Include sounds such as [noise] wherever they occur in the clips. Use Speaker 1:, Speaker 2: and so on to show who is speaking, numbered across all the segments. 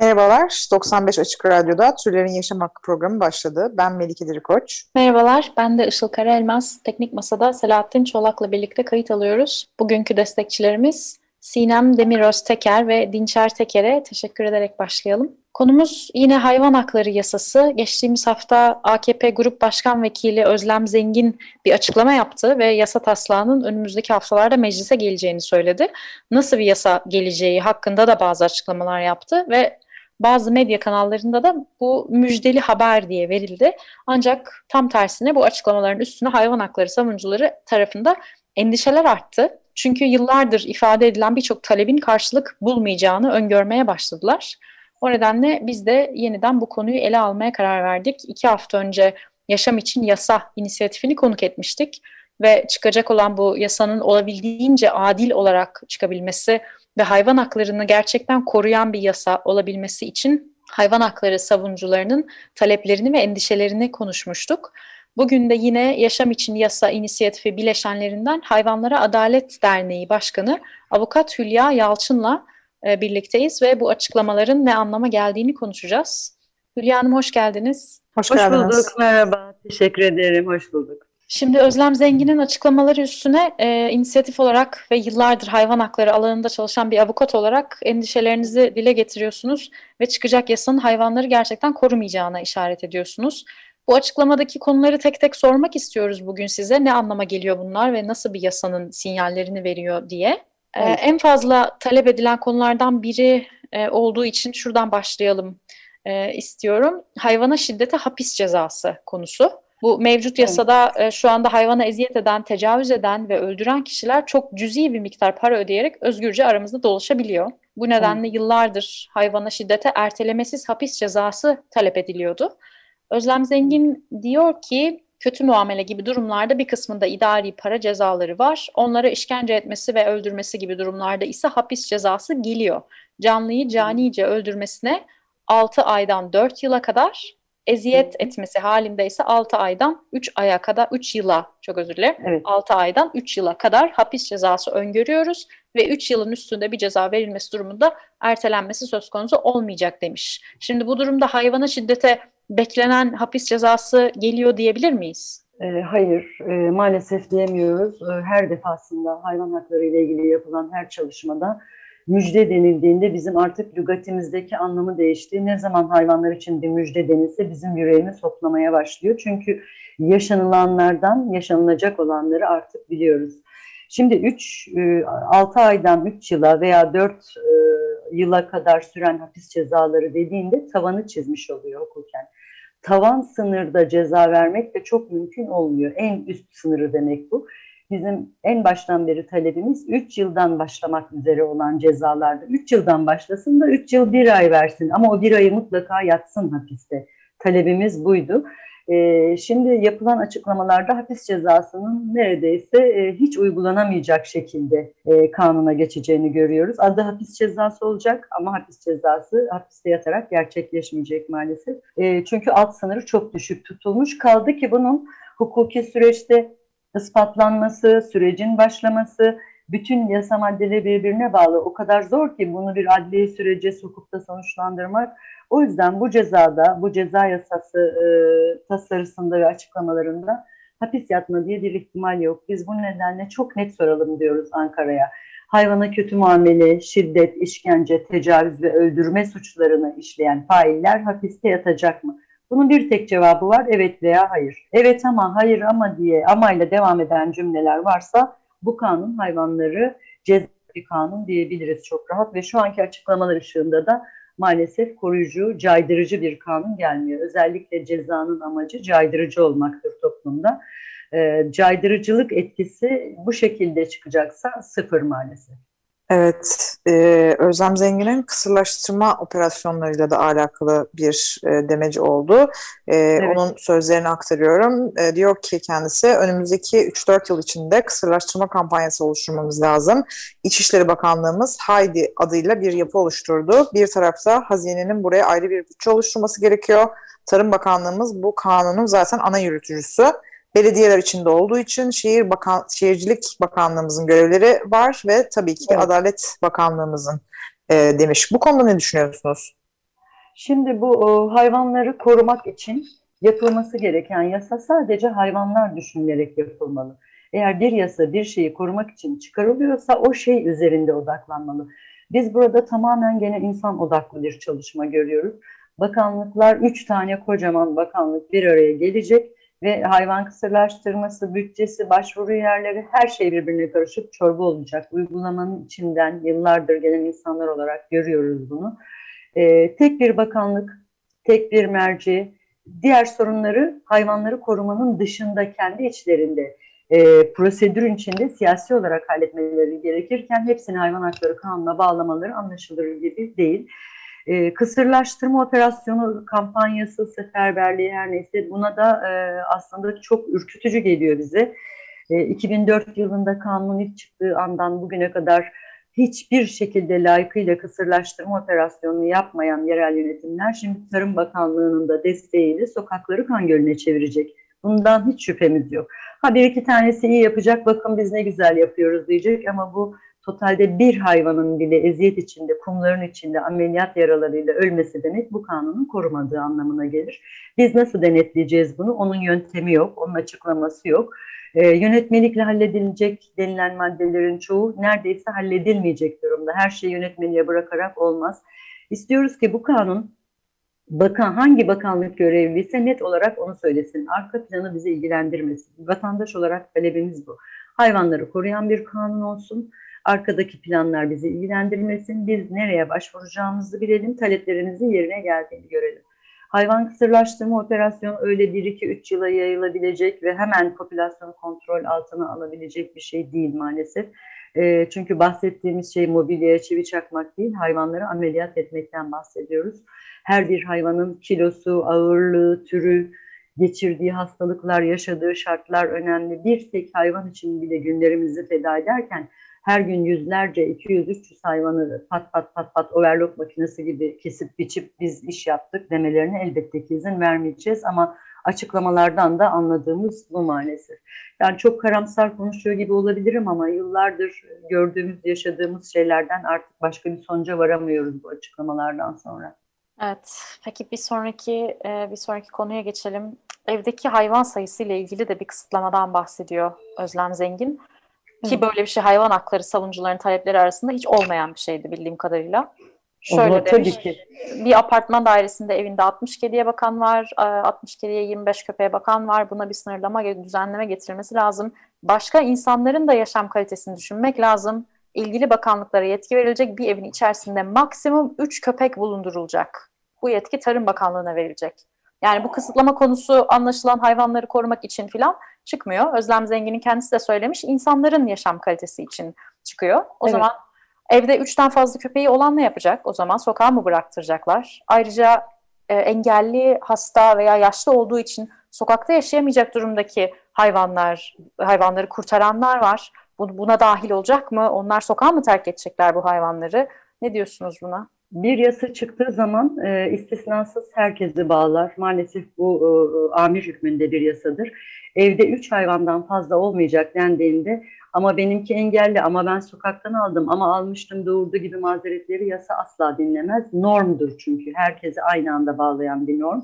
Speaker 1: Merhabalar, 95 Açık Radyo'da Türlerin Yaşam Hakkı programı başladı. Ben Melike Dirikoç.
Speaker 2: Merhabalar, ben de Işıl Karaelmaz. Teknik Masa'da Selahattin Çolak'la birlikte kayıt alıyoruz. Bugünkü destekçilerimiz Sinem Demiroz Teker ve Dinçer Teker'e teşekkür ederek başlayalım. Konumuz yine hayvan hakları yasası. Geçtiğimiz hafta AKP Grup Başkan Vekili Özlem Zengin bir açıklama yaptı ve yasa taslağının önümüzdeki haftalarda meclise geleceğini söyledi. Nasıl bir yasa geleceği hakkında da bazı açıklamalar yaptı ve bazı medya kanallarında da bu müjdeli haber diye verildi. Ancak tam tersine bu açıklamaların üstüne hayvan hakları savunucuları tarafında endişeler arttı. Çünkü yıllardır ifade edilen birçok talebin karşılık bulmayacağını öngörmeye başladılar. O nedenle biz de yeniden bu konuyu ele almaya karar verdik. İki hafta önce Yaşam için Yasa inisiyatifini konuk etmiştik ve çıkacak olan bu yasanın olabildiğince adil olarak çıkabilmesi ve hayvan haklarını gerçekten koruyan bir yasa olabilmesi için hayvan hakları savunucularının taleplerini ve endişelerini konuşmuştuk. Bugün de yine Yaşam İçin Yasa inisiyatifi bileşenlerinden Hayvanlara Adalet Derneği Başkanı Avukat Hülya Yalçın'la e, birlikteyiz ve bu açıklamaların ne anlama geldiğini konuşacağız. Hülya Hanım hoş geldiniz.
Speaker 3: Hoş, hoş geldiniz. bulduk, merhaba. Teşekkür ederim, hoş bulduk.
Speaker 2: Şimdi Özlem Zengin'in açıklamaları üstüne e, inisiyatif olarak ve yıllardır hayvan hakları alanında çalışan bir avukat olarak endişelerinizi dile getiriyorsunuz ve çıkacak yasanın hayvanları gerçekten korumayacağına işaret ediyorsunuz. Bu açıklamadaki konuları tek tek sormak istiyoruz bugün size. Ne anlama geliyor bunlar ve nasıl bir yasanın sinyallerini veriyor diye. E, evet. Ee, en fazla talep edilen konulardan biri e, olduğu için şuradan başlayalım e, istiyorum. Hayvana şiddete hapis cezası konusu. Bu mevcut yasada evet. şu anda hayvana eziyet eden, tecavüz eden ve öldüren kişiler çok cüzi bir miktar para ödeyerek özgürce aramızda dolaşabiliyor. Bu nedenle yıllardır hayvana şiddete ertelemesiz hapis cezası talep ediliyordu. Özlem Zengin diyor ki kötü muamele gibi durumlarda bir kısmında idari para cezaları var. Onlara işkence etmesi ve öldürmesi gibi durumlarda ise hapis cezası geliyor. Canlıyı canice öldürmesine 6 aydan 4 yıla kadar eziyet etmesi halinde ise 6 aydan 3 aya kadar 3 yıla çok özür dilerim. Evet. 6 aydan 3 yıla kadar hapis cezası öngörüyoruz ve 3 yılın üstünde bir ceza verilmesi durumunda ertelenmesi söz konusu olmayacak demiş. Şimdi bu durumda hayvana şiddete beklenen hapis cezası geliyor diyebilir miyiz?
Speaker 3: E, hayır, e, maalesef diyemiyoruz. E, her defasında hayvan hakları ile ilgili yapılan her çalışmada müjde denildiğinde bizim artık lügatimizdeki anlamı değişti. Ne zaman hayvanlar için bir müjde denilse bizim yüreğimiz hoplamaya başlıyor. Çünkü yaşanılanlardan yaşanılacak olanları artık biliyoruz. Şimdi 3 6 e, aydan 3 yıla veya 4 e, yıla kadar süren hapis cezaları dediğinde tavanı çizmiş oluyor hukuken. Tavan sınırda ceza vermek de çok mümkün olmuyor. En üst sınırı demek bu bizim en baştan beri talebimiz 3 yıldan başlamak üzere olan cezalarda 3 yıldan başlasın da 3 yıl 1 ay versin ama o bir ayı mutlaka yatsın hapiste. Talebimiz buydu. Ee, şimdi yapılan açıklamalarda hapis cezasının neredeyse e, hiç uygulanamayacak şekilde e, kanuna geçeceğini görüyoruz. Adı hapis cezası olacak ama hapis cezası hapiste yatarak gerçekleşmeyecek maalesef. E, çünkü alt sınırı çok düşük tutulmuş. Kaldı ki bunun hukuki süreçte ispatlanması, sürecin başlaması, bütün yasa maddeleri birbirine bağlı. O kadar zor ki bunu bir adliye sürece sokup da sonuçlandırmak. O yüzden bu cezada, bu ceza yasası e, tasarısında ve açıklamalarında hapis yatma diye bir ihtimal yok. Biz bu nedenle çok net soralım diyoruz Ankara'ya. Hayvana kötü muamele, şiddet, işkence, tecavüz ve öldürme suçlarını işleyen failler hapiste yatacak mı? Bunun bir tek cevabı var evet veya hayır. Evet ama hayır ama diye amayla devam eden cümleler varsa bu kanun hayvanları ceza bir kanun diyebiliriz çok rahat ve şu anki açıklamalar ışığında da maalesef koruyucu, caydırıcı bir kanun gelmiyor. Özellikle cezanın amacı caydırıcı olmaktır toplumda. E, caydırıcılık etkisi bu şekilde çıkacaksa sıfır maalesef.
Speaker 1: Evet, Ee, Özlem Zengin'in kısırlaştırma operasyonlarıyla da alakalı bir e, demeci oldu. Ee, evet. Onun sözlerini aktarıyorum. Ee, diyor ki kendisi önümüzdeki 3-4 yıl içinde kısırlaştırma kampanyası oluşturmamız lazım. İçişleri Bakanlığımız Haydi adıyla bir yapı oluşturdu. Bir tarafta hazinenin buraya ayrı bir bütçe oluşturması gerekiyor. Tarım Bakanlığımız bu kanunun zaten ana yürütücüsü belediyeler içinde olduğu için Şehir Bakan Şehircilik Bakanlığımızın görevleri var ve tabii ki evet. Adalet Bakanlığımızın e, demiş. Bu konuda ne düşünüyorsunuz?
Speaker 3: Şimdi bu o, hayvanları korumak için yapılması gereken yasa sadece hayvanlar düşünülerek yapılmalı. Eğer bir yasa bir şeyi korumak için çıkarılıyorsa o şey üzerinde odaklanmalı. Biz burada tamamen gene insan odaklı bir çalışma görüyoruz. Bakanlıklar, üç tane kocaman bakanlık bir araya gelecek ve hayvan kısırlaştırması, bütçesi, başvuru yerleri her şey birbirine karışıp çorba olacak. Uygulamanın içinden yıllardır gelen insanlar olarak görüyoruz bunu. Ee, tek bir bakanlık, tek bir merci, diğer sorunları hayvanları korumanın dışında kendi içlerinde e, prosedürün içinde siyasi olarak halletmeleri gerekirken hepsini hayvan hakları kanuna bağlamaları anlaşılır gibi değil e, kısırlaştırma operasyonu kampanyası, seferberliği her neyse buna da e, aslında çok ürkütücü geliyor bize. E, 2004 yılında kanun ilk çıktığı andan bugüne kadar hiçbir şekilde layıkıyla kısırlaştırma operasyonu yapmayan yerel yönetimler şimdi Tarım Bakanlığı'nın da desteğiyle sokakları kan gölüne çevirecek. Bundan hiç şüphemiz yok. Ha bir iki tanesi iyi yapacak, bakın biz ne güzel yapıyoruz diyecek ama bu totalde bir hayvanın bile eziyet içinde, kumların içinde ameliyat yaralarıyla ölmesi demek bu kanunun korumadığı anlamına gelir. Biz nasıl denetleyeceğiz bunu? Onun yöntemi yok, onun açıklaması yok. Ee, yönetmelikle halledilecek denilen maddelerin çoğu neredeyse halledilmeyecek durumda. Her şeyi yönetmeliğe bırakarak olmaz. İstiyoruz ki bu kanun bakan hangi bakanlık görevliyse net olarak onu söylesin. Arka planı bizi ilgilendirmesin. Vatandaş olarak talebimiz bu. Hayvanları koruyan bir kanun olsun Arkadaki planlar bizi ilgilendirmesin. Biz nereye başvuracağımızı bilelim. Taleplerimizin yerine geldiğini görelim. Hayvan kısırlaştırma operasyonu öyle 1-2-3 yıla yayılabilecek ve hemen popülasyon kontrol altına alabilecek bir şey değil maalesef. E, çünkü bahsettiğimiz şey mobilyaya çivi çakmak değil, hayvanları ameliyat etmekten bahsediyoruz. Her bir hayvanın kilosu, ağırlığı, türü, geçirdiği hastalıklar, yaşadığı şartlar önemli. Bir tek hayvan için bile günlerimizi feda ederken her gün yüzlerce 200-300 hayvanı pat pat pat pat overlock makinesi gibi kesip biçip biz iş yaptık demelerine elbette ki izin vermeyeceğiz ama açıklamalardan da anladığımız bu maalesef. Yani çok karamsar konuşuyor gibi olabilirim ama yıllardır gördüğümüz, yaşadığımız şeylerden artık başka bir sonuca varamıyoruz bu açıklamalardan sonra.
Speaker 2: Evet, peki bir sonraki e, bir sonraki konuya geçelim. Evdeki hayvan sayısı ile ilgili de bir kısıtlamadan bahsediyor Özlem Zengin. Ki böyle bir şey hayvan hakları savunucuların talepleri arasında hiç olmayan bir şeydi bildiğim kadarıyla. Şöyle Olur, demiş, tabii ki. bir apartman dairesinde evinde 60 kediye bakan var, 60 kediye 25 köpeğe bakan var. Buna bir sınırlama, düzenleme getirilmesi lazım. Başka insanların da yaşam kalitesini düşünmek lazım. İlgili bakanlıklara yetki verilecek bir evin içerisinde maksimum 3 köpek bulundurulacak. Bu yetki Tarım Bakanlığı'na verilecek. Yani bu kısıtlama konusu anlaşılan hayvanları korumak için filan çıkmıyor. Özlem Zengin'in kendisi de söylemiş. insanların yaşam kalitesi için çıkıyor. O evet. zaman evde üçten fazla köpeği olan ne yapacak? O zaman sokağa mı bıraktıracaklar? Ayrıca e, engelli, hasta veya yaşlı olduğu için sokakta yaşayamayacak durumdaki hayvanlar, hayvanları kurtaranlar var. Buna dahil olacak mı? Onlar sokağa mı terk edecekler bu hayvanları? Ne diyorsunuz buna?
Speaker 3: Bir yasa çıktığı zaman e, istisnasız herkesi bağlar. Maalesef bu e, e, amir hükmünde bir yasadır. Evde üç hayvandan fazla olmayacak dendiğinde ama benimki engelli ama ben sokaktan aldım ama almıştım doğurdu gibi mazeretleri yasa asla dinlemez. Normdur çünkü herkesi aynı anda bağlayan bir norm.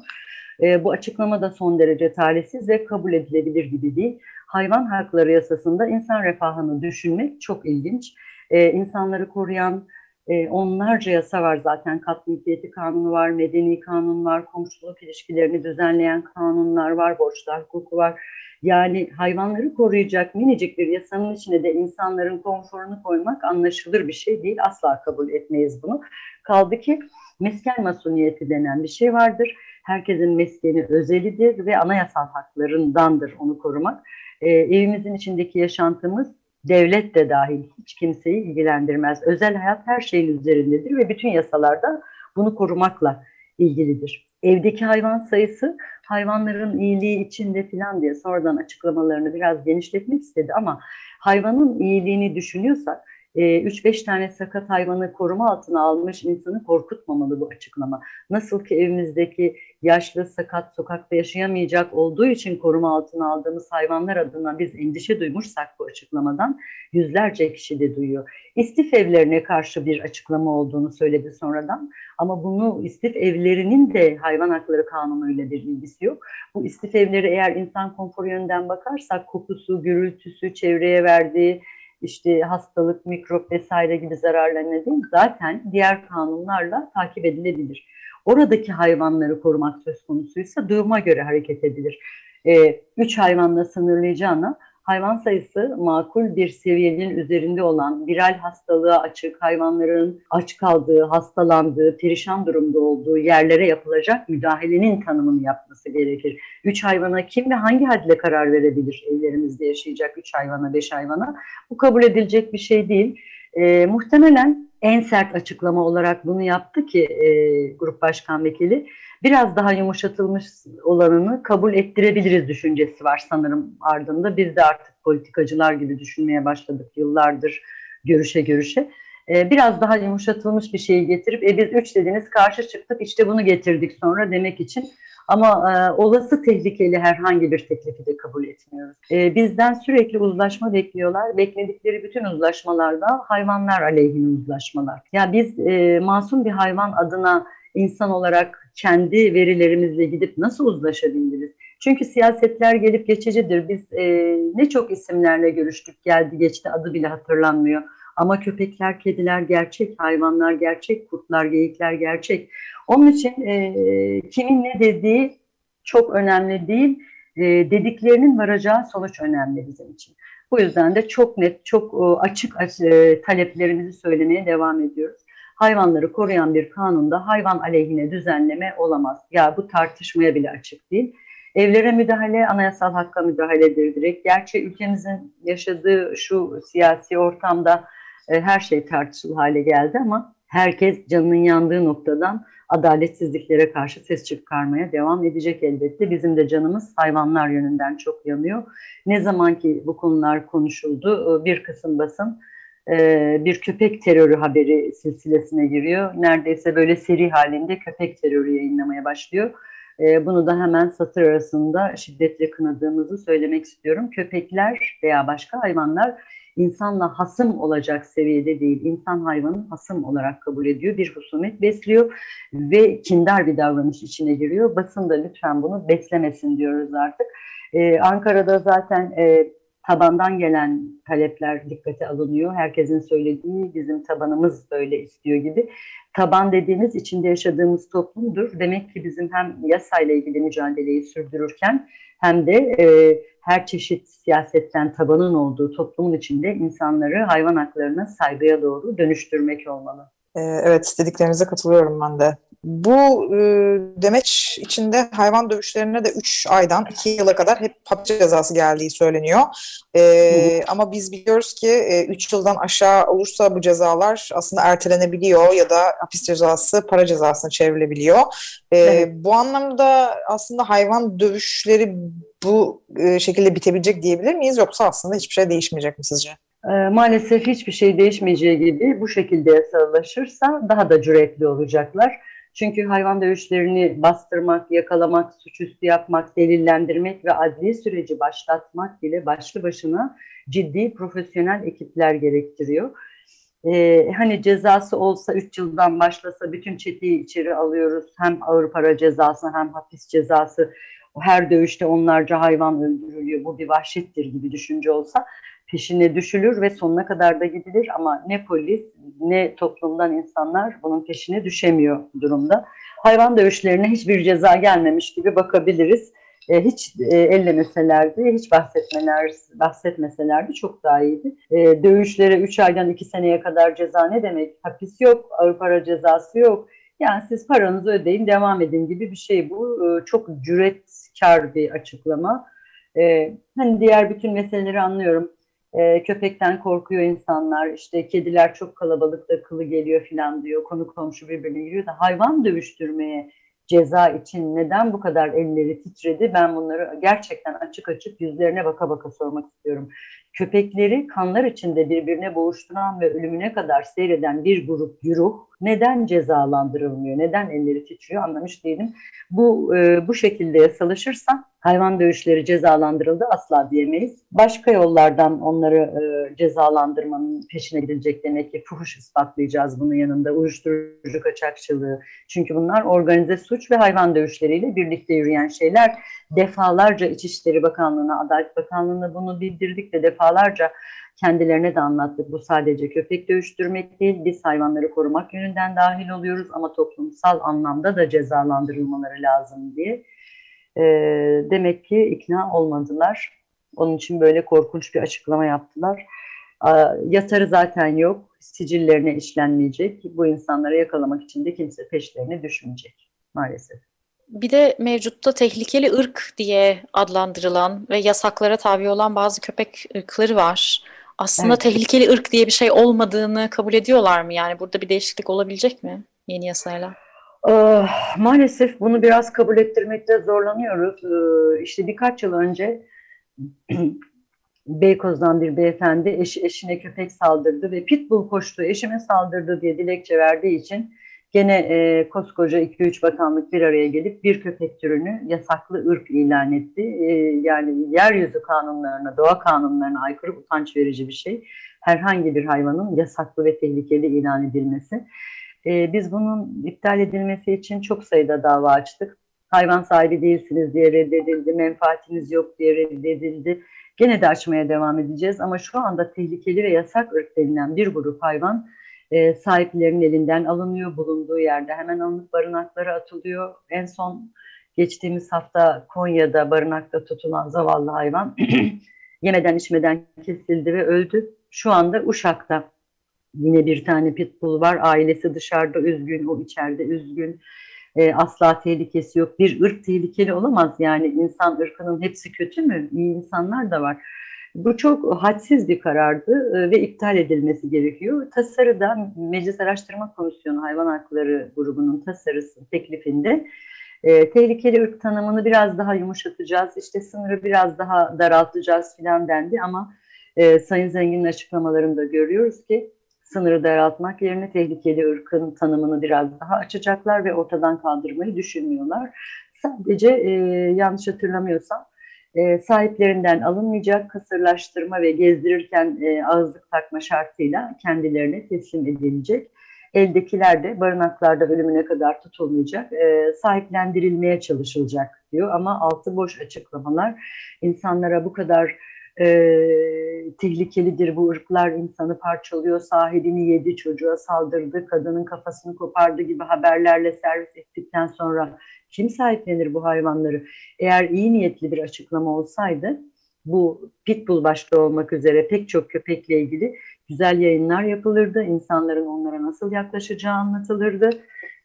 Speaker 3: E, bu açıklama da son derece talihsiz ve kabul edilebilir gibi değil. Hayvan hakları yasasında insan refahını düşünmek çok ilginç. E, insanları koruyan, e, onlarca yasa var zaten. Kat mülkiyeti kanunu var, medeni kanun var, komşuluk ilişkilerini düzenleyen kanunlar var, borçlar hukuku var. Yani hayvanları koruyacak minicik bir yasanın içine de insanların konforunu koymak anlaşılır bir şey değil. Asla kabul etmeyiz bunu. Kaldı ki mesken masumiyeti denen bir şey vardır. Herkesin meskeni özelidir ve anayasal haklarındandır onu korumak. E, evimizin içindeki yaşantımız devlet de dahil hiç kimseyi ilgilendirmez. Özel hayat her şeyin üzerindedir ve bütün yasalarda bunu korumakla ilgilidir. Evdeki hayvan sayısı hayvanların iyiliği içinde filan diye sonradan açıklamalarını biraz genişletmek istedi ama hayvanın iyiliğini düşünüyorsak 3-5 e, tane sakat hayvanı koruma altına almış insanı korkutmamalı bu açıklama. Nasıl ki evimizdeki yaşlı, sakat, sokakta yaşayamayacak olduğu için koruma altına aldığımız hayvanlar adına biz endişe duymuşsak bu açıklamadan yüzlerce kişi de duyuyor. İstif evlerine karşı bir açıklama olduğunu söyledi sonradan ama bunu istif evlerinin de hayvan hakları kanunuyla bir ilgisi yok. Bu istif evleri eğer insan konforu yönden bakarsak kokusu, gürültüsü, çevreye verdiği işte hastalık, mikrop vesaire gibi zararlarına değil zaten diğer kanunlarla takip edilebilir. Oradaki hayvanları korumak söz konusuysa duruma göre hareket edilir. E, üç hayvanla sınırlayacağına hayvan sayısı makul bir seviyenin üzerinde olan viral hastalığa açık hayvanların aç kaldığı, hastalandığı, perişan durumda olduğu yerlere yapılacak müdahalenin tanımını yapması gerekir. Üç hayvana kim ve hangi hadle karar verebilir evlerimizde yaşayacak üç hayvana, beş hayvana? Bu kabul edilecek bir şey değil. E, muhtemelen en sert açıklama olarak bunu yaptı ki e, Grup Başkan Vekili biraz daha yumuşatılmış olanını kabul ettirebiliriz düşüncesi var sanırım ardında. Biz de artık politikacılar gibi düşünmeye başladık yıllardır görüşe görüşe. Ee, biraz daha yumuşatılmış bir şeyi getirip e, biz üç dediniz karşı çıktık işte bunu getirdik sonra demek için ama e, olası tehlikeli herhangi bir teklifi de kabul etmiyoruz. E, bizden sürekli uzlaşma bekliyorlar. Bekledikleri bütün uzlaşmalarda hayvanlar aleyhine uzlaşmalar. Ya biz e, masum bir hayvan adına insan olarak kendi verilerimizle gidip nasıl uzlaşabiliriz? Çünkü siyasetler gelip geçicidir. Biz e, ne çok isimlerle görüştük, geldi geçti adı bile hatırlanmıyor. Ama köpekler, kediler gerçek, hayvanlar gerçek, kurtlar, geyikler gerçek. Onun için e, kimin ne dediği çok önemli değil, e, dediklerinin varacağı sonuç önemli bizim için. Bu yüzden de çok net, çok e, açık e, taleplerimizi söylemeye devam ediyoruz hayvanları koruyan bir kanunda hayvan aleyhine düzenleme olamaz. Ya bu tartışmaya bile açık değil. Evlere müdahale anayasal hakka müdahaledir direkt. Gerçi ülkemizin yaşadığı şu siyasi ortamda e, her şey tartışılı hale geldi ama herkes canının yandığı noktadan adaletsizliklere karşı ses çıkarmaya devam edecek elbette. Bizim de canımız hayvanlar yönünden çok yanıyor. Ne zaman ki bu konular konuşuldu e, bir kısım basın e, bir köpek terörü haberi silsilesine giriyor. Neredeyse böyle seri halinde köpek terörü yayınlamaya başlıyor. Bunu da hemen satır arasında şiddetle kınadığımızı söylemek istiyorum. Köpekler veya başka hayvanlar insanla hasım olacak seviyede değil, insan hayvanın hasım olarak kabul ediyor, bir husumet besliyor ve kindar bir davranış içine giriyor. Basın da lütfen bunu beslemesin diyoruz artık. Ee, Ankara'da zaten e, tabandan gelen talepler dikkate alınıyor. Herkesin söylediği bizim tabanımız böyle istiyor gibi. Taban dediğimiz içinde yaşadığımız toplumdur. Demek ki bizim hem yasayla ilgili mücadeleyi sürdürürken hem de e, her çeşit siyasetten tabanın olduğu toplumun içinde insanları hayvan haklarına saygıya doğru dönüştürmek olmalı.
Speaker 1: Ee, evet dediklerinize katılıyorum ben de. Bu e, demeç içinde hayvan dövüşlerine de 3 aydan 2 yıla kadar hep hapis cezası geldiği söyleniyor. E, ama biz biliyoruz ki 3 e, yıldan aşağı olursa bu cezalar aslında ertelenebiliyor ya da hapis cezası para cezasına çevrilebiliyor. E, evet. Bu anlamda aslında hayvan dövüşleri bu e, şekilde bitebilecek diyebilir miyiz yoksa aslında hiçbir şey değişmeyecek mi sizce?
Speaker 3: Ee, maalesef hiçbir şey değişmeyeceği gibi bu şekilde yasallaşırsa daha da cüretli olacaklar. Çünkü hayvan dövüşlerini bastırmak, yakalamak, suçüstü yapmak, delillendirmek ve adli süreci başlatmak bile başlı başına ciddi profesyonel ekipler gerektiriyor. Ee, hani cezası olsa 3 yıldan başlasa bütün çeteyi içeri alıyoruz. Hem ağır para cezası hem hapis cezası. Her dövüşte onlarca hayvan öldürülüyor. Bu bir vahşettir gibi düşünce olsa peşine düşülür ve sonuna kadar da gidilir ama ne polis ne toplumdan insanlar bunun peşine düşemiyor durumda. Hayvan dövüşlerine hiçbir ceza gelmemiş gibi bakabiliriz. E, hiç e, ellemeselerdi, hiç bahsetmeler, bahsetmeselerdi çok daha iyiydi. E, dövüşlere 3 aydan 2 seneye kadar ceza ne demek? Hapis yok, ağır para cezası yok. Yani siz paranızı ödeyin, devam edin gibi bir şey bu. E, çok cüretkar bir açıklama. E, hani diğer bütün meseleleri anlıyorum E, köpekten korkuyor insanlar. İşte kediler çok kalabalıkta kılı geliyor filan diyor. Konu komşu birbirine giriyor da hayvan dövüştürmeye ceza için neden bu kadar elleri titredi? Ben bunları gerçekten açık açık yüzlerine baka baka sormak istiyorum. Köpekleri kanlar içinde birbirine boğuşturan ve ölümüne kadar seyreden bir grup güruh neden cezalandırılmıyor? Neden elleri titriyor anlamış değilim. Bu e, bu şekilde yasalaşırsa hayvan dövüşleri cezalandırıldı asla diyemeyiz. Başka yollardan onları e, cezalandırmanın peşine gidilecek demek ki fuhuş ispatlayacağız bunun yanında uyuşturucu kaçakçılığı. Çünkü bunlar organize suç ve hayvan dövüşleriyle birlikte yürüyen şeyler. Defalarca İçişleri Bakanlığı'na, Adalet Bakanlığı'na bunu bildirdik ve defalarca kendilerine de anlattık. Bu sadece köpek dövüştürmek değil, biz hayvanları korumak yönünden dahil oluyoruz ama toplumsal anlamda da cezalandırılmaları lazım diye. E, demek ki ikna olmadılar. Onun için böyle korkunç bir açıklama yaptılar. Yatarı zaten yok, sicillerine işlenmeyecek. Bu insanları yakalamak için de kimse peşlerine düşmeyecek maalesef.
Speaker 2: Bir de mevcutta tehlikeli ırk diye adlandırılan ve yasaklara tabi olan bazı köpek ırkları var. Aslında evet. tehlikeli ırk diye bir şey olmadığını kabul ediyorlar mı? Yani burada bir değişiklik olabilecek mi yeni yasayla?
Speaker 3: Ee, maalesef bunu biraz kabul ettirmekte zorlanıyoruz. Ee, işte birkaç yıl önce [clears throat] Beykoz'dan bir beyefendi eşi, eşine köpek saldırdı ve pitbull koştu eşime saldırdı diye dilekçe verdiği için gene e, koskoca 2-3 bakanlık bir araya gelip bir köpek türünü yasaklı ırk ilan etti. E, yani yeryüzü kanunlarına, doğa kanunlarına aykırı utanç verici bir şey. Herhangi bir hayvanın yasaklı ve tehlikeli ilan edilmesi. E, biz bunun iptal edilmesi için çok sayıda dava açtık. Hayvan sahibi değilsiniz diye reddedildi, menfaatiniz yok diye reddedildi. Gene de açmaya devam edeceğiz ama şu anda tehlikeli ve yasak ırk denilen bir grup hayvan e, sahiplerinin elinden alınıyor, bulunduğu yerde hemen alınıp barınaklara atılıyor. En son geçtiğimiz hafta Konya'da barınakta tutulan zavallı hayvan [clears throat] yemeden içmeden kesildi ve öldü. Şu anda Uşak'ta yine bir tane pitbull var. Ailesi dışarıda üzgün, o içeride üzgün. E, asla tehlikesi yok. Bir ırk tehlikeli olamaz yani insan ırkının hepsi kötü mü? İyi insanlar da var. Bu çok hadsiz bir karardı e, ve iptal edilmesi gerekiyor. Tasarıda Meclis Araştırma Komisyonu Hayvan Hakları grubunun tasarısı teklifinde e, tehlikeli ırk tanımını biraz daha yumuşatacağız, işte sınırı biraz daha daraltacağız filan dendi ama e, Sayın Zengin'in açıklamalarında görüyoruz ki sınırı daraltmak yerine tehlikeli ırkın tanımını biraz daha açacaklar ve ortadan kaldırmayı düşünmüyorlar. Sadece e, yanlış hatırlamıyorsam e, sahiplerinden alınmayacak kısırlaştırma ve gezdirirken e, ağızlık takma şartıyla kendilerine teslim edilecek. Eldekiler de barınaklarda ölümüne kadar tutulmayacak, e, sahiplendirilmeye çalışılacak diyor. Ama altı boş açıklamalar insanlara bu kadar e, tehlikelidir bu ırklar insanı parçalıyor, sahibini yedi, çocuğa saldırdı, kadının kafasını kopardı gibi haberlerle servis ettikten sonra kim sahiplenir bu hayvanları? Eğer iyi niyetli bir açıklama olsaydı bu pitbull başta olmak üzere pek çok köpekle ilgili güzel yayınlar yapılırdı. İnsanların onlara nasıl yaklaşacağı anlatılırdı.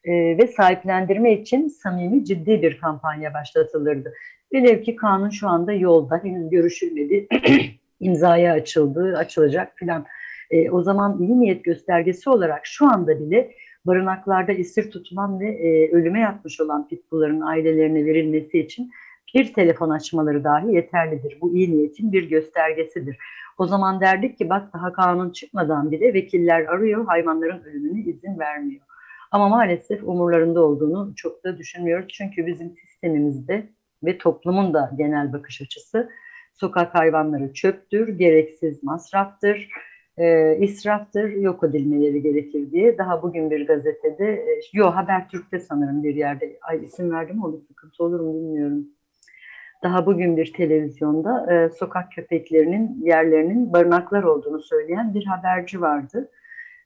Speaker 3: Ee, ve sahiplendirme için samimi ciddi bir kampanya başlatılırdı. Velev ki kanun şu anda yolda, henüz görüşülmedi, [clears throat] imzaya açıldı, açılacak filan. E, o zaman iyi niyet göstergesi olarak şu anda bile barınaklarda esir tutulan ve e, ölüme yatmış olan pitbullların ailelerine verilmesi için bir telefon açmaları dahi yeterlidir. Bu iyi niyetin bir göstergesidir. O zaman derdik ki bak daha kanun çıkmadan bile vekiller arıyor, hayvanların ölümüne izin vermiyor. Ama maalesef umurlarında olduğunu çok da düşünmüyoruz. Çünkü bizim sistemimizde ve toplumun da genel bakış açısı sokak hayvanları çöptür, gereksiz masraftır, e, israftır, yok edilmeleri gerekir diye. Daha bugün bir gazetede, e, yo Habertürk'te sanırım bir yerde, ay isim verdim olur sıkıntı olur mu bilmiyorum. Daha bugün bir televizyonda e, sokak köpeklerinin yerlerinin barınaklar olduğunu söyleyen bir haberci vardı.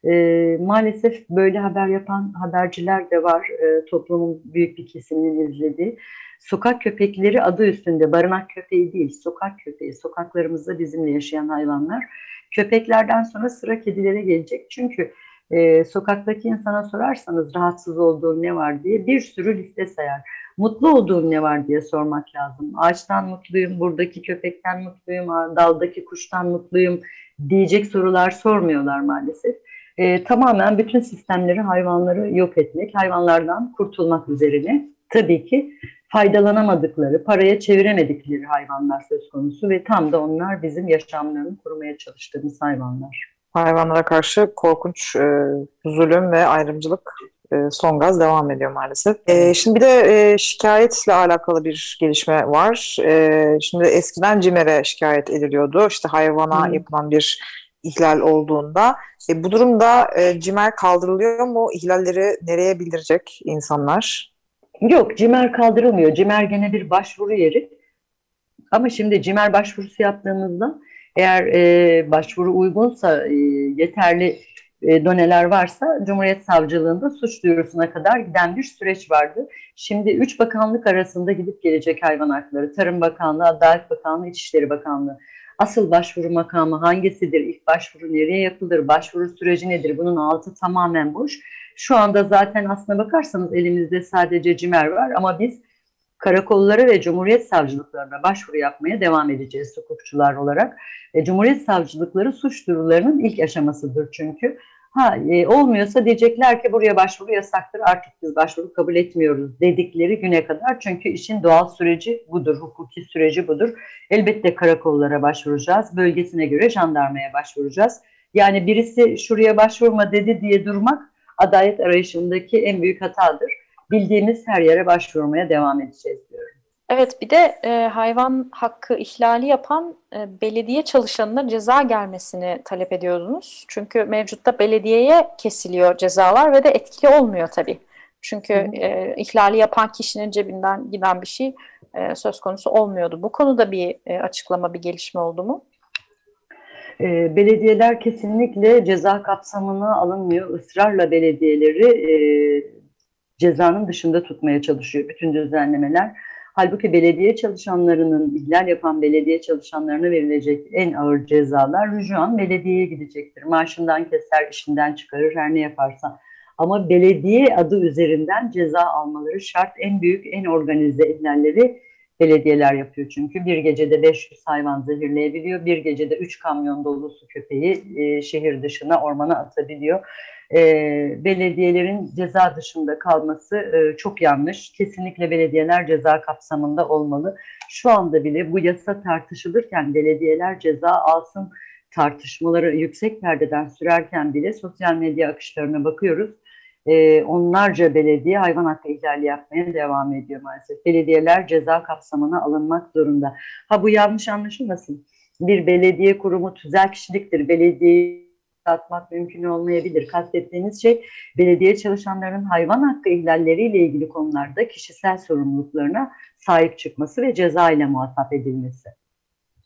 Speaker 3: E, maalesef böyle haber yapan haberciler de var. E, toplumun büyük bir kesiminin izlediği. Sokak köpekleri adı üstünde barınak köpeği değil, sokak köpeği. Sokaklarımızda bizimle yaşayan hayvanlar. Köpeklerden sonra sıra kedilere gelecek. Çünkü e, sokaktaki insana sorarsanız rahatsız olduğun ne var diye bir sürü liste sayar. Mutlu olduğun ne var diye sormak lazım. Ağaçtan mutluyum, buradaki köpekten mutluyum, daldaki kuştan mutluyum diyecek sorular sormuyorlar maalesef. E, tamamen bütün sistemleri, hayvanları yok etmek, hayvanlardan kurtulmak üzerine tabii ki faydalanamadıkları, paraya çeviremedikleri hayvanlar söz konusu ve tam da onlar bizim yaşamlarını korumaya çalıştığımız hayvanlar.
Speaker 1: Hayvanlara karşı korkunç e, zulüm ve ayrımcılık e, son gaz devam ediyor maalesef. E, şimdi bir de e, şikayetle alakalı bir gelişme var. E, şimdi eskiden CİMER'e şikayet ediliyordu. İşte hayvana hmm. yapılan bir ihlal olduğunda. E, bu durumda e, CİMER kaldırılıyor mu? İhlalleri nereye bildirecek insanlar?
Speaker 3: Yok, CİMER kaldırılmıyor. CİMER gene bir başvuru yeri. Ama şimdi CİMER başvurusu yaptığımızda eğer e, başvuru uygunsa, e, yeterli e, doneler varsa Cumhuriyet Savcılığında suç duyurusuna kadar giden bir süreç vardı. Şimdi üç bakanlık arasında gidip gelecek hayvan hakları, Tarım Bakanlığı, Adalet Bakanlığı, İçişleri Bakanlığı. Asıl başvuru makamı hangisidir? İlk başvuru nereye yapılır? Başvuru süreci nedir? Bunun altı tamamen boş. Şu anda zaten aslına bakarsanız elimizde sadece CİMER var ama biz karakollara ve Cumhuriyet Savcılıklarına başvuru yapmaya devam edeceğiz hukukçular olarak. E, Cumhuriyet Savcılıkları suç duyurularının ilk aşamasıdır çünkü. Ha e, olmuyorsa diyecekler ki buraya başvuru yasaktır artık biz başvuru kabul etmiyoruz dedikleri güne kadar. Çünkü işin doğal süreci budur, hukuki süreci budur. Elbette karakollara başvuracağız, bölgesine göre jandarmaya başvuracağız. Yani birisi şuraya başvurma dedi diye durmak adalet arayışındaki en büyük hatadır. Bildiğimiz her yere başvurmaya devam edeceğiz diyorum.
Speaker 2: Evet bir de e, hayvan hakkı ihlali yapan e, belediye çalışanına ceza gelmesini talep ediyordunuz. Çünkü mevcutta belediyeye kesiliyor cezalar ve de etkili olmuyor tabii. Çünkü e, ihlali yapan kişinin cebinden giden bir şey e, söz konusu olmuyordu. Bu konuda bir e, açıklama, bir gelişme oldu mu?
Speaker 3: E, belediyeler kesinlikle ceza kapsamına alınmıyor. Israrla belediyeleri e, cezanın dışında tutmaya çalışıyor bütün düzenlemeler. Halbuki belediye çalışanlarının, ihlal yapan belediye çalışanlarına verilecek en ağır cezalar rücuan belediyeye gidecektir. Maaşından keser, işinden çıkarır, her ne yaparsa. Ama belediye adı üzerinden ceza almaları şart. En büyük, en organize ihlalleri belediyeler yapıyor çünkü. Bir gecede 500 hayvan zehirleyebiliyor, bir gecede 3 kamyon dolusu köpeği e, şehir dışına, ormana atabiliyor e, belediyelerin ceza dışında kalması e, çok yanlış. Kesinlikle belediyeler ceza kapsamında olmalı. Şu anda bile bu yasa tartışılırken belediyeler ceza alsın tartışmaları yüksek perdeden sürerken bile sosyal medya akışlarına bakıyoruz. E, onlarca belediye hayvan hakkı ihlali yapmaya devam ediyor maalesef. Belediyeler ceza kapsamına alınmak zorunda. Ha bu yanlış anlaşılmasın. Bir belediye kurumu tüzel kişiliktir. Belediye atmak mümkün olmayabilir. Kastettiğiniz şey belediye çalışanlarının hayvan hakkı ihlalleriyle ilgili konularda kişisel sorumluluklarına sahip çıkması ve ceza ile muhatap edilmesi.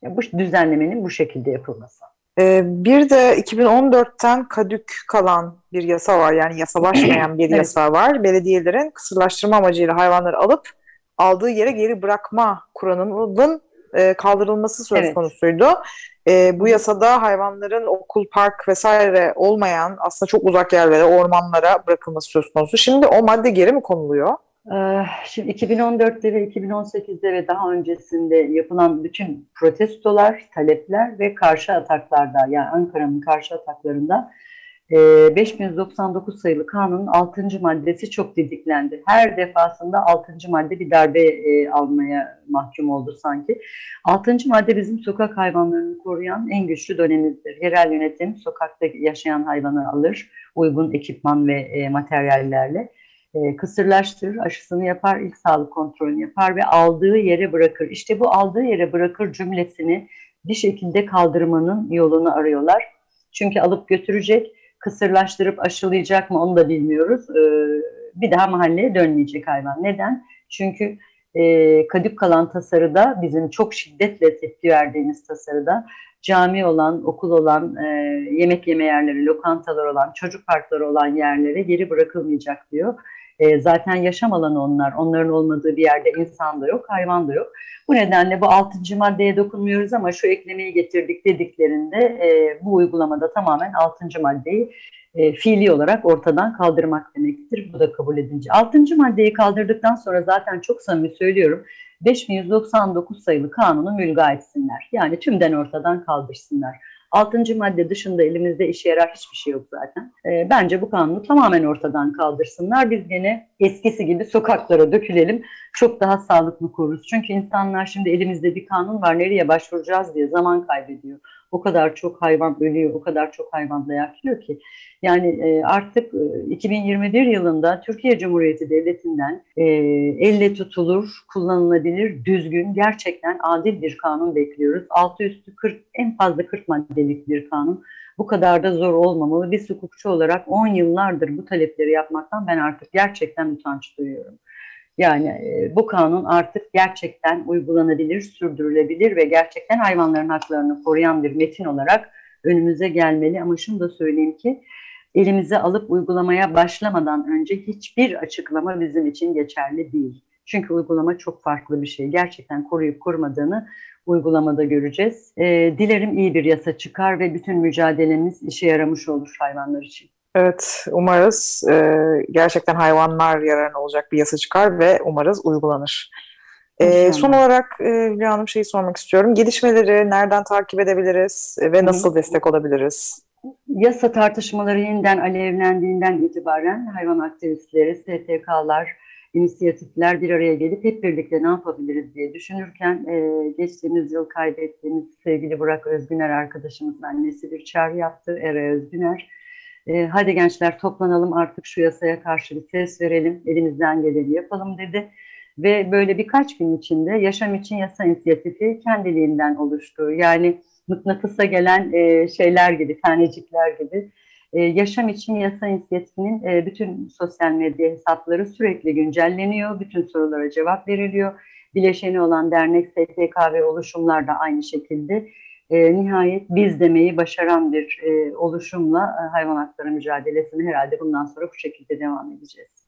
Speaker 3: Yani bu düzenlemenin bu şekilde yapılması.
Speaker 1: Ee, bir de 2014'ten kadük kalan bir yasa var. Yani yasalaşmayan bir [clears throat] yasa var. Belediyelerin kısırlaştırma amacıyla hayvanları alıp aldığı yere geri bırakma kuralının e, kaldırılması söz evet. konusuydu. E, bu yasada hayvanların okul, park vesaire olmayan aslında çok uzak yerlere, ormanlara bırakılması söz konusu. Şimdi o madde geri mi konuluyor?
Speaker 3: Ee, şimdi 2014'te ve 2018'de ve daha öncesinde yapılan bütün protestolar, talepler ve karşı ataklarda yani Ankara'nın karşı ataklarında 5199 ee, sayılı kanunun 6. maddesi çok didiklendi. Her defasında 6. madde bir darbe e, almaya mahkum oldu sanki. 6. madde bizim sokak hayvanlarını koruyan en güçlü dönemimizdir. Yerel yönetim sokakta yaşayan hayvanı alır, uygun ekipman ve materyallerle e, kısırlaştırır, aşısını yapar, ilk sağlık kontrolünü yapar ve aldığı yere bırakır. İşte bu aldığı yere bırakır cümlesini bir şekilde kaldırmanın yolunu arıyorlar. Çünkü alıp götürecek, kısırlaştırıp aşılayacak mı onu da bilmiyoruz. E, bir daha mahalleye dönmeyecek hayvan. Neden? Çünkü e, kadük kalan tasarıda bizim çok şiddetle tepki verdiğimiz tasarıda cami olan, okul olan, e, yemek yeme yerleri, lokantalar olan, çocuk parkları olan yerlere geri bırakılmayacak diyor. E, zaten yaşam alanı onlar. Onların olmadığı bir yerde insan da yok, hayvan da yok. Bu nedenle bu altıncı maddeye dokunmuyoruz ama şu eklemeyi getirdik dediklerinde e, bu uygulamada tamamen altıncı maddeyi e, fiili olarak ortadan kaldırmak demektir. Bu da kabul edince. Altıncı maddeyi kaldırdıktan sonra zaten çok samimi söylüyorum 5199 sayılı kanunu mülga etsinler. Yani tümden ortadan kaldırsınlar. Altıncı madde dışında elimizde işe yarar hiçbir şey yok zaten. E, bence bu kanunu tamamen ortadan kaldırsınlar. Biz gene eskisi gibi sokaklara dökülelim. Çok daha sağlıklı koruruz. Çünkü insanlar şimdi elimizde bir kanun var nereye başvuracağız diye zaman kaybediyor. O kadar çok hayvan ölüyor, o kadar çok hayvan dayak yiyor ki. Yani e, artık e, 2021 yılında Türkiye Cumhuriyeti Devleti'nden e, elle tutulur, kullanılabilir, düzgün, gerçekten adil bir kanun bekliyoruz. Altı üstü 40, en fazla 40 maddelik bir kanun. Bu kadar da zor olmamalı. Biz hukukçu olarak 10 yıllardır bu talepleri yapmaktan ben artık gerçekten utanç duyuyorum. Yani e, bu kanun artık gerçekten uygulanabilir, sürdürülebilir ve gerçekten hayvanların haklarını koruyan bir metin olarak önümüze gelmeli. Ama şunu da söyleyeyim ki elimize alıp uygulamaya başlamadan önce hiçbir açıklama bizim için geçerli değil. Çünkü uygulama çok farklı bir şey. Gerçekten koruyup korumadığını uygulamada göreceğiz. E, dilerim iyi bir yasa çıkar ve bütün mücadelemiz işe yaramış olur hayvanlar için.
Speaker 1: Evet, umarız e, gerçekten hayvanlar yararına olacak bir yasa çıkar ve umarız uygulanır. E, son olarak e, Hülya Hanım şeyi sormak istiyorum. Gelişmeleri nereden takip edebiliriz ve nasıl destek olabiliriz?
Speaker 3: Yasa tartışmaları yeniden alevlendiğinden itibaren hayvan aktivistleri, STK'lar, inisiyatifler bir araya gelip hep birlikte ne yapabiliriz diye düşünürken e, geçtiğimiz yıl kaybettiğimiz sevgili Burak Özgüner arkadaşımızın annesi bir çağrı yaptı, Ere Özgüner. E, hadi gençler toplanalım artık şu yasaya karşı bir ses verelim, elimizden geleni yapalım dedi. Ve böyle birkaç gün içinde Yaşam için Yasa inisiyatifi kendiliğinden oluştu. Yani mıknatısa gelen e, şeyler gibi, tanecikler gibi. E, Yaşam için Yasa inisiyatifinin e, bütün sosyal medya hesapları sürekli güncelleniyor. Bütün sorulara cevap veriliyor. Bileşeni olan dernek, STK ve oluşumlar da aynı şekilde e, nihayet biz demeyi başaran bir e, oluşumla e, hayvan hakları mücadelesini herhalde bundan sonra bu şekilde devam edeceğiz.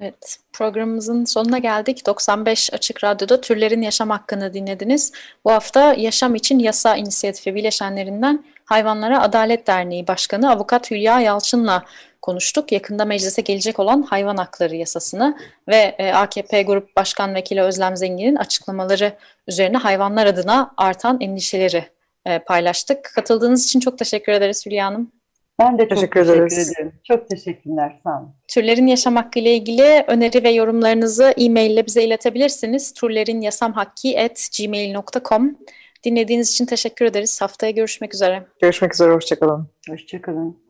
Speaker 2: Evet, programımızın sonuna geldik. 95 Açık Radyo'da Türlerin Yaşam Hakkını dinlediniz. Bu hafta Yaşam İçin Yasa İnisiyatifi bileşenlerinden Hayvanlara Adalet Derneği Başkanı Avukat Hülya Yalçın'la konuştuk. Yakında meclise gelecek olan hayvan hakları yasasını ve e, AKP Grup Başkan Vekili Özlem Zengin'in açıklamaları üzerine hayvanlar adına artan endişeleri e, paylaştık. Katıldığınız için çok teşekkür ederiz Hülya Hanım.
Speaker 3: Ben de çok teşekkür, teşekkür ederim. Çok teşekkürler. Sağ olun.
Speaker 2: Türlerin yaşam hakkı ile ilgili öneri ve yorumlarınızı e-mail ile bize iletebilirsiniz. turlerinyasamhakki.gmail.com Dinlediğiniz için teşekkür ederiz. Haftaya görüşmek üzere.
Speaker 1: Görüşmek üzere. Hoşçakalın.
Speaker 3: Hoşçakalın.